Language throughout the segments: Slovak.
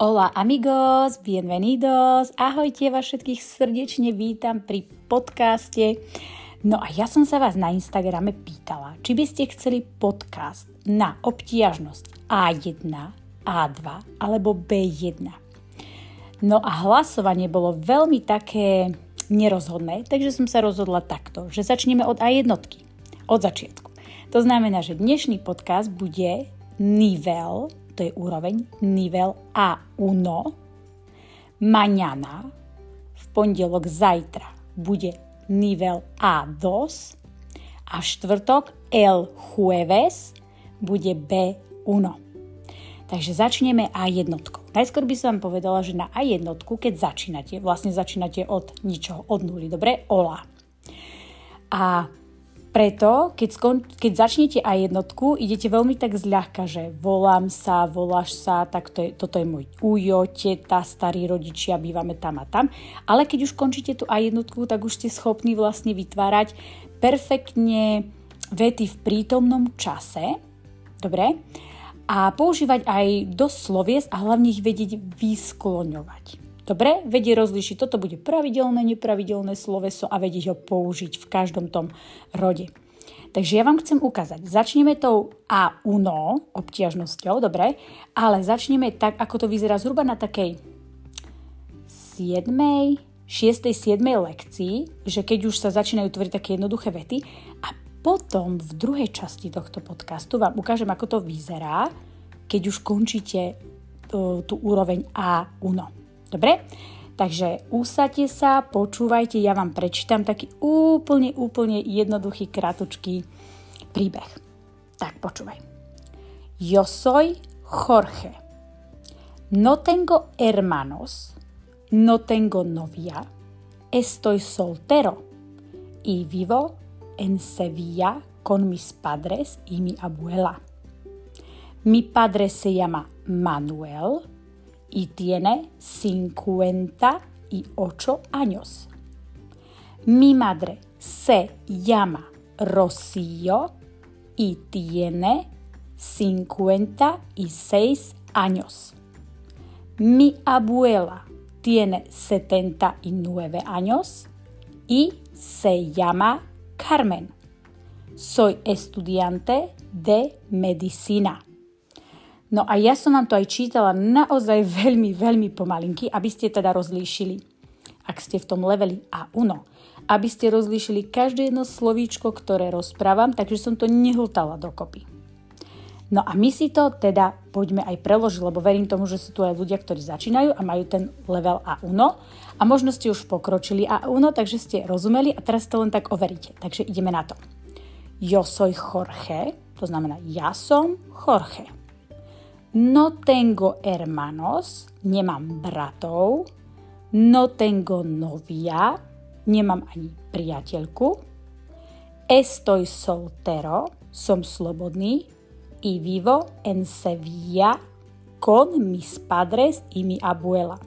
Hola amigos, bienvenidos, ahojte vás všetkých srdečne vítam pri podcaste. No a ja som sa vás na Instagrame pýtala, či by ste chceli podcast na obtiažnosť A1, A2 alebo B1. No a hlasovanie bolo veľmi také nerozhodné, takže som sa rozhodla takto, že začneme od A1, od začiatku. To znamená, že dnešný podcast bude nivel to je úroveň nivel A1. Mañana, v pondelok zajtra, bude nivel A2 a štvrtok el jueves bude B1. Takže začneme A1. Najskôr by som vám povedala, že na A1, keď začínate, vlastne začínate od ničoho, od nuly, dobre? Ola. A preto, keď, skon, keď začnete aj jednotku, idete veľmi tak zľahka, že volám sa, voláš sa, tak to je, toto je môj ujo, teta, starí rodičia, bývame tam a tam. Ale keď už končíte tú aj jednotku, tak už ste schopní vlastne vytvárať perfektne vety v prítomnom čase. Dobre? A používať aj dosť slovies a hlavne ich vedieť vyskloňovať. Dobre, vedie rozlišiť, toto bude pravidelné, nepravidelné sloveso a vedieť ho použiť v každom tom rode. Takže ja vám chcem ukázať. Začneme tou a uno, obtiažnosťou, dobre, ale začneme tak, ako to vyzerá zhruba na takej 7. 6. 7. lekcii, že keď už sa začínajú tvoriť také jednoduché vety a potom v druhej časti tohto podcastu vám ukážem, ako to vyzerá, keď už končíte tú, tú úroveň a uno. Dobre? Takže usadte sa, počúvajte, ja vám prečítam taký úplne, úplne jednoduchý, kratučký príbeh. Tak počúvaj. Yo soy Jorge. No tengo hermanos, no tengo novia, estoy soltero y vivo en Sevilla con mis padres y mi abuela. Mi padre se llama Manuel y tiene 58 años. Mi madre se llama Rocío y tiene 56 años. Mi abuela tiene 79 años y se llama Carmen. Soy estudiante de medicina. No a ja som vám to aj čítala naozaj veľmi, veľmi pomalinky, aby ste teda rozlíšili, ak ste v tom leveli A1, aby ste rozlíšili každé jedno slovíčko, ktoré rozprávam, takže som to nehltala dokopy. No a my si to teda poďme aj preložiť, lebo verím tomu, že sú tu aj ľudia, ktorí začínajú a majú ten level A1 a možno ste už pokročili A1, takže ste rozumeli a teraz to len tak overíte. Takže ideme na to. Yo soy Jorge, to znamená ja som Jorge. No tengo hermanos, nemám bratov. No tengo novia, nemám ani priateľku. Estoy soltero, som slobodný. Y vivo en Sevilla con mis padres y mi abuela.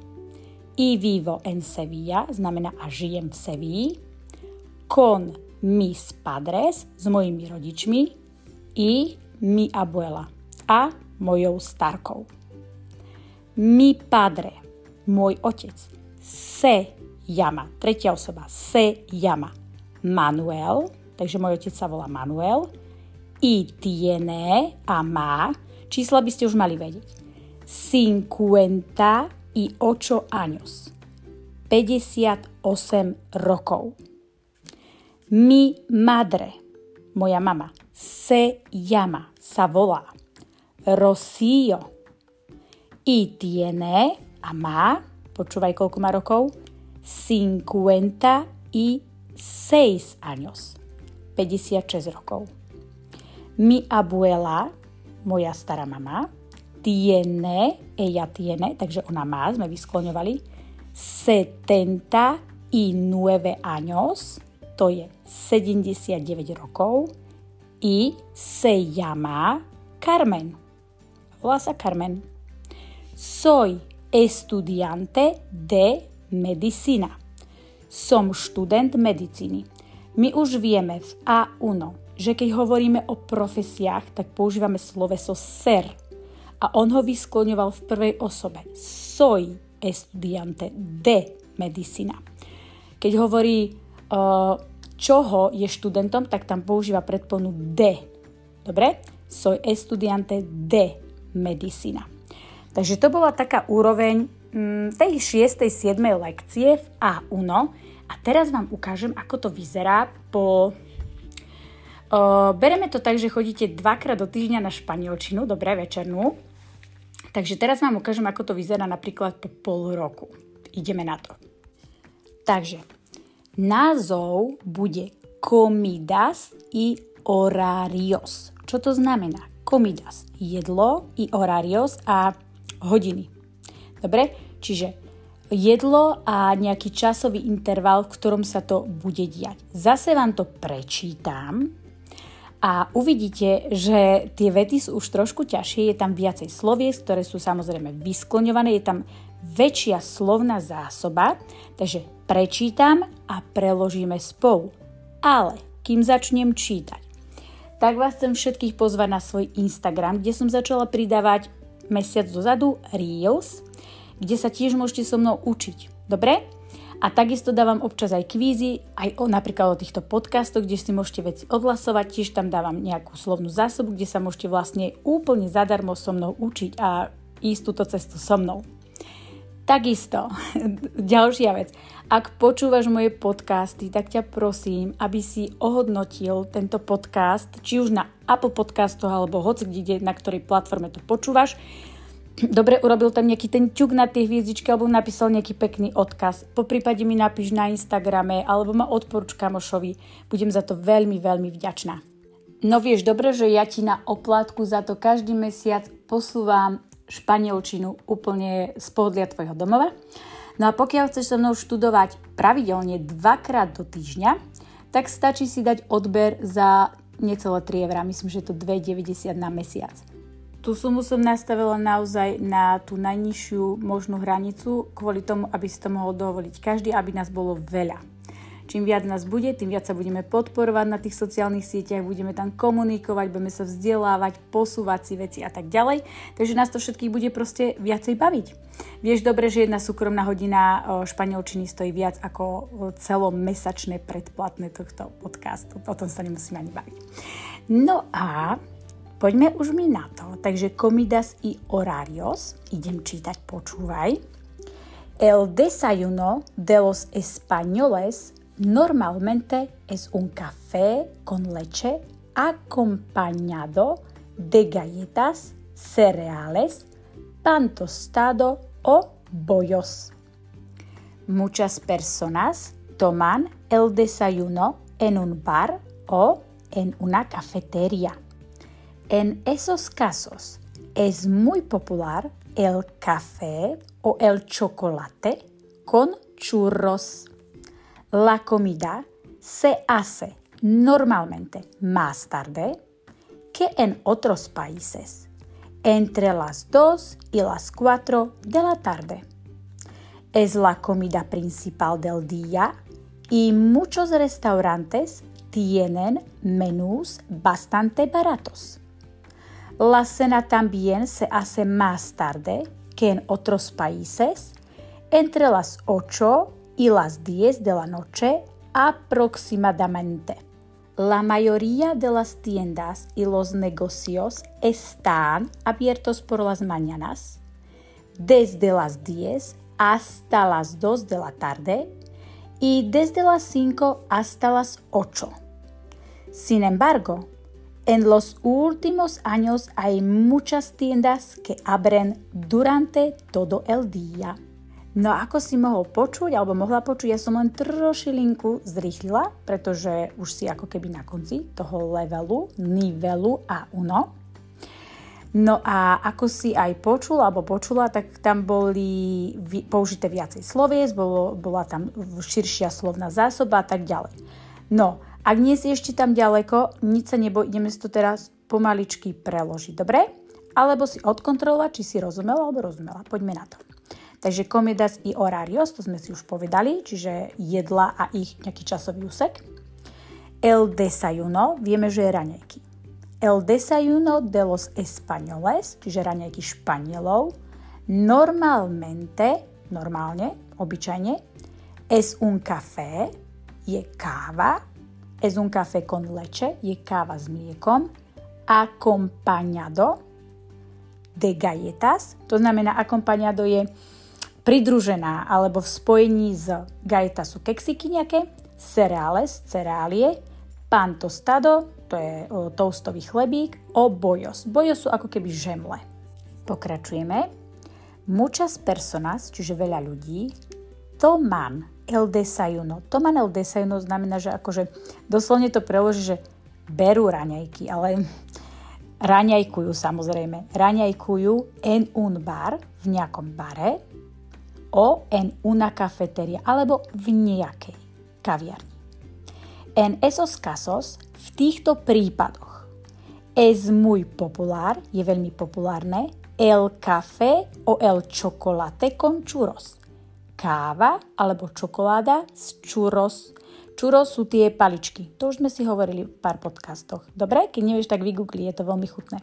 Y vivo en Sevilla znamená a žijem v Sevilli. Con mis padres, s mojimi rodičmi. I mi abuela. A mojou starkou. Mi padre, môj otec, se llama, tretia osoba, se llama Manuel, takže môj otec sa volá Manuel, i tiene a má, čísla by ste už mali vedieť, 50 i ocho años, 58 rokov. Mi madre, moja mama, se llama, sa volá Rocío. Y tiene, a má, počúvaj koľko má rokov, 56 años. 56 rokov. Mi abuela, moja stará mama, tiene, ella tiene, takže ona má, sme vyskloňovali, 79 años, to je 79 rokov, i se llama Carmen Volá sa Carmen. Soy estudiante de medicina. Som študent medicíny. My už vieme v A1, že keď hovoríme o profesiách, tak používame sloveso ser. a on ho vyskloňoval v prvej osobe. Soy estudiante de medicina. Keď hovorí, uh, čoho je študentom, tak tam používa predponu de. Dobre? Soy estudiante de medicina. Takže to bola taká úroveň mm, tej 6. 7. lekcie v A1. A teraz vám ukážem, ako to vyzerá po Uh, bereme to tak, že chodíte dvakrát do týždňa na španielčinu, dobré večernú. Takže teraz vám ukážem, ako to vyzerá napríklad po pol roku. Ideme na to. Takže, názov bude comidas i horarios. Čo to znamená? Comidas, jedlo i horarios a hodiny. Dobre? Čiže jedlo a nejaký časový interval, v ktorom sa to bude diať. Zase vám to prečítam, a uvidíte, že tie vety sú už trošku ťažšie, je tam viacej slovies, ktoré sú samozrejme vyskloňované, je tam väčšia slovná zásoba, takže prečítam a preložíme spolu. Ale kým začnem čítať, tak vás chcem všetkých pozvať na svoj Instagram, kde som začala pridávať mesiac dozadu Reels, kde sa tiež môžete so mnou učiť. Dobre? A takisto dávam občas aj kvízy, aj o, napríklad o týchto podcastoch, kde si môžete veci odhlasovať, tiež tam dávam nejakú slovnú zásobu, kde sa môžete vlastne úplne zadarmo so mnou učiť a ísť túto cestu so mnou. Takisto, ďalšia vec. Ak počúvaš moje podcasty, tak ťa prosím, aby si ohodnotil tento podcast, či už na Apple podcastoch alebo hoci kde, na ktorej platforme to počúvaš, dobre urobil tam nejaký ten ťuk na tie hviezdičky alebo napísal nejaký pekný odkaz. Po prípade mi napíš na Instagrame alebo ma odporúč kamošovi. Budem za to veľmi, veľmi vďačná. No vieš dobre, že ja ti na oplátku za to každý mesiac posúvam španielčinu úplne z pohodlia tvojho domova. No a pokiaľ chceš so mnou študovať pravidelne dvakrát do týždňa, tak stačí si dať odber za necelé 3 eurá. Myslím, že je to 2,90 na mesiac. Tú sumu som nastavila naozaj na tú najnižšiu možnú hranicu, kvôli tomu, aby si to mohol dovoliť každý, aby nás bolo veľa. Čím viac nás bude, tým viac sa budeme podporovať na tých sociálnych sieťach, budeme tam komunikovať, budeme sa vzdelávať, posúvať si veci a tak ďalej. Takže nás to všetkých bude proste viacej baviť. Vieš dobre, že jedna súkromná hodina španielčiny stojí viac ako celomesačné predplatné tohto podcastu. O tom sa nemusíme ani baviť. No a Poďme už mi na to. Takže comidas y horarios. Idem čítať, počúvaj. El desayuno de los españoles normalmente es un café con leche acompañado de galletas, cereales, pan tostado o bollos. Muchas personas toman el desayuno en un bar o en una cafetería. En esos casos es muy popular el café o el chocolate con churros. La comida se hace normalmente más tarde que en otros países, entre las 2 y las 4 de la tarde. Es la comida principal del día y muchos restaurantes tienen menús bastante baratos. La cena también se hace más tarde que en otros países, entre las 8 y las 10 de la noche aproximadamente. La mayoría de las tiendas y los negocios están abiertos por las mañanas, desde las 10 hasta las 2 de la tarde y desde las 5 hasta las 8. Sin embargo, En los últimos años hay muchas tiendas que abren durante todo el día. No ako si mohol počuť, alebo mohla počuť, ja som len trošilinku zrýchlila, pretože už si ako keby na konci toho levelu, nivelu a uno. No a ako si aj počul alebo počula, tak tam boli použité viacej sloviec, bolo, bola tam širšia slovná zásoba a tak ďalej. No ak nie si ešte tam ďaleko, nič sa neboj, ideme si to teraz pomaličky preložiť, dobre? Alebo si odkontrolovať, či si rozumela alebo rozumela. Poďme na to. Takže comidas i horarios, to sme si už povedali, čiže jedla a ich nejaký časový úsek. El desayuno, vieme, že je raňajky. El desayuno de los españoles, čiže raňajky Španielov, normalmente, normálne, obyčajne, es un café, je káva, es un café con leche, je káva s mliekom, acompañado de galletas, to znamená acompañado je pridružená alebo v spojení s galletas sú keksiky nejaké, cereales, cereálie, pan tostado, to je o, toastový chlebík, o bojos. Bojos sú ako keby žemle. Pokračujeme. Muchas personas, čiže veľa ľudí, toman el desayuno. Toman el desayuno znamená, že akože doslovne to preloží, že berú raňajky, ale raňajkujú samozrejme. Raňajkujú en un bar, v nejakom bare, o en una cafeteria, alebo v nejakej kaviarni. En esos casos, v týchto prípadoch, es muy popular, je veľmi populárne, el café o el chocolate con churros. Káva alebo čokoláda s churros. Churros sú tie paličky. To už sme si hovorili v pár podcastoch. Dobre? Keď nevieš, tak vygoogli, je to veľmi chutné.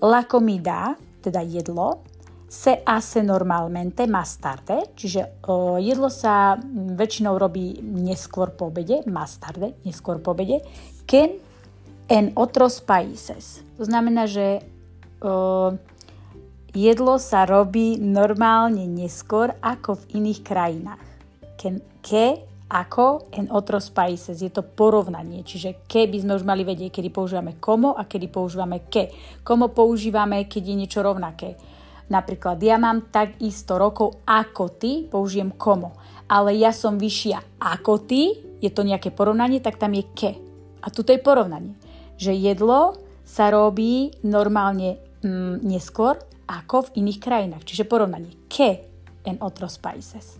La comida, teda jedlo, se hace normalmente más tarde, čiže o, jedlo sa väčšinou robí neskôr po obede, más tarde, neskôr po obede, que en otros países. To znamená, že o, jedlo sa robí normálne neskôr ako v iných krajinách. Que, que ako en otros países. Je to porovnanie, čiže ke by sme už mali vedieť, kedy používame komo a kedy používame ke. Komo používame, keď je niečo rovnaké Napríklad ja mám takisto rokov ako ty, použijem komo. Ale ja som vyššia ako ty, je to nejaké porovnanie, tak tam je ke. A tuto je porovnanie. Že jedlo sa robí normálne mm, neskôr ako v iných krajinách. Čiže porovnanie. Ke en otros países.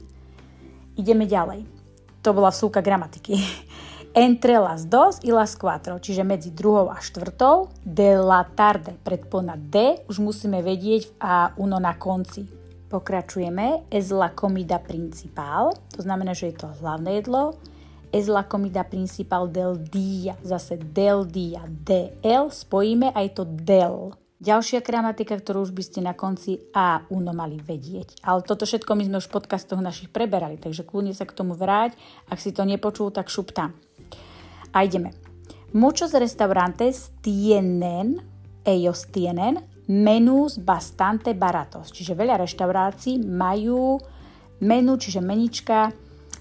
Ideme ďalej. To bola vsúka gramatiky. entre las dos y las cuatro, čiže medzi druhou a štvrtou, de la tarde, predpona D, už musíme vedieť a uno na konci. Pokračujeme, es la comida principal, to znamená, že je to hlavné jedlo, es la comida principal del día, zase del día, del, spojíme aj to del. Ďalšia gramatika, ktorú už by ste na konci A uno mali vedieť. Ale toto všetko my sme už v podcastoch našich preberali, takže kľudne sa k tomu vráť. Ak si to nepočul, tak šup tam. A ideme. Muchos restaurantes tienen, ellos tienen menús bastante baratos. Čiže veľa reštaurácií majú menu, čiže menička,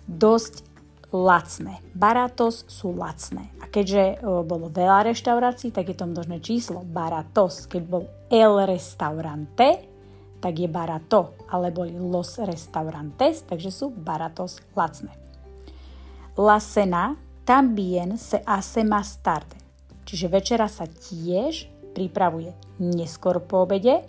dosť lacné. Baratos sú lacné. A keďže o, bolo veľa reštaurácií, tak je to množné číslo. Baratos. Keď bol el restaurante, tak je barato. Ale boli los restaurantes, takže sú baratos lacné. La cena También se hace más tarde. Čiže večera sa tiež pripravuje neskôr po obede,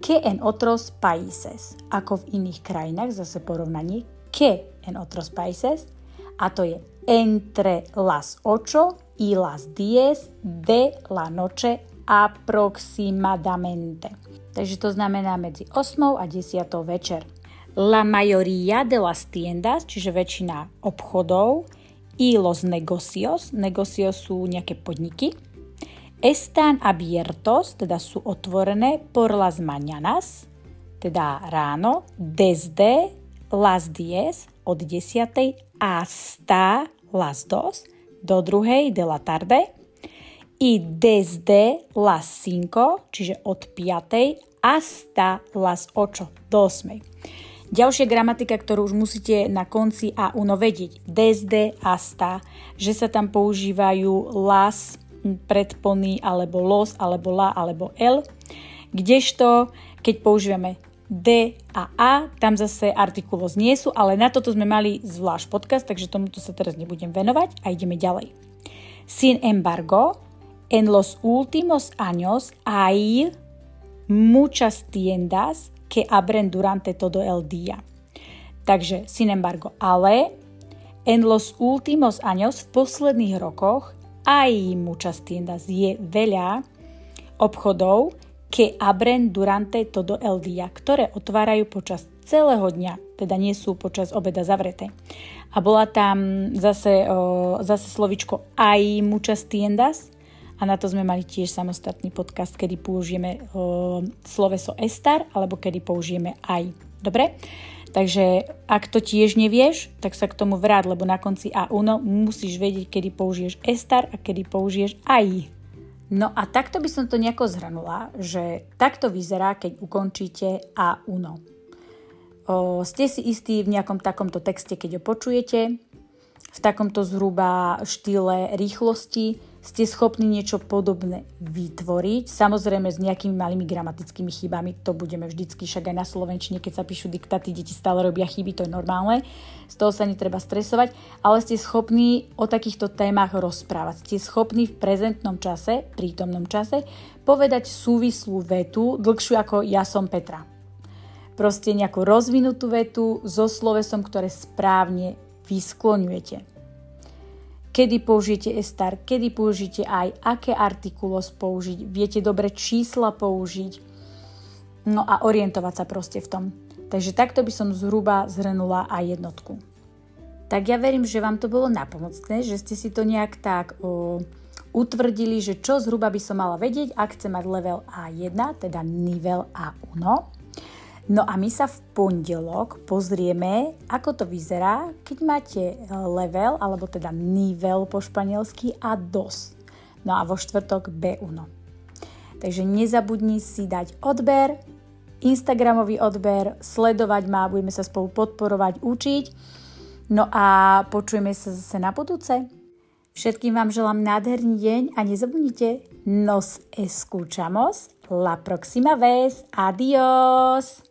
que en otros países, ako v iných krajinách, zase porovnanie, que en otros países, a to je entre las 8 y las 10 de la noche aproximadamente. Takže to znamená medzi 8 a 10 večer. La mayoría de las tiendas, čiže väčšina obchodov, y los negocios, negocios sú nejaké podniky, están abiertos, teda sú otvorené por las mañanas, teda ráno, desde las 10, od 10. hasta las 2, do druhej de la tarde, i desde las 5, čiže od 5. hasta las 8, do 8. Ďalšia gramatika, ktorú už musíte na konci a uno vedieť, desde, hasta, že sa tam používajú las, predpony, alebo los, alebo la, alebo el. Kdežto, keď používame D a A, tam zase artikulos nie sú, ale na toto sme mali zvlášť podcast, takže tomuto sa teraz nebudem venovať a ideme ďalej. Sin embargo, en los últimos años hay muchas tiendas que abren durante todo el día. Takže, sin embargo, ale en los últimos años, v posledných rokoch, hay muchas tiendas, je veľa obchodov, que abren durante todo el día, ktoré otvárajú počas celého dňa, teda nie sú počas obeda zavreté. A bola tam zase, o, zase slovičko aj muchas tiendas, a na to sme mali tiež samostatný podcast, kedy použijeme o, sloveso estar alebo kedy použijeme aj. Dobre? Takže ak to tiež nevieš, tak sa k tomu vráť, lebo na konci A1 musíš vedieť, kedy použiješ estar a kedy použiješ aj. No a takto by som to nejako zhrnula, že takto vyzerá, keď ukončíte A1. O, ste si istí v nejakom takomto texte, keď ho počujete, v takomto zhruba štýle rýchlosti, ste schopní niečo podobné vytvoriť, samozrejme s nejakými malými gramatickými chybami, to budeme vždycky, však aj na slovenčine, keď sa píšu diktáty, deti stále robia chyby, to je normálne, z toho sa netreba stresovať, ale ste schopní o takýchto témach rozprávať. Ste schopní v prezentnom čase, prítomnom čase, povedať súvislú vetu, dlhšiu ako ja som Petra. Proste nejakú rozvinutú vetu so slovesom, ktoré správne vyskloňujete kedy použijete estar, kedy použijete aj, aké artikulos použiť, viete dobre čísla použiť, no a orientovať sa proste v tom. Takže takto by som zhruba zhrnula aj jednotku. Tak ja verím, že vám to bolo napomocné, že ste si to nejak tak o, utvrdili, že čo zhruba by som mala vedieť, ak chcem mať level A1, teda nivel A1. No a my sa v pondelok pozrieme, ako to vyzerá, keď máte e, level, alebo teda nivel po španielsky a dos. No a vo štvrtok B1. Takže nezabudni si dať odber, Instagramový odber, sledovať ma, budeme sa spolu podporovať, učiť. No a počujeme sa zase na budúce. Všetkým vám želám nádherný deň a nezabudnite nos escuchamos la próxima vez. Adiós!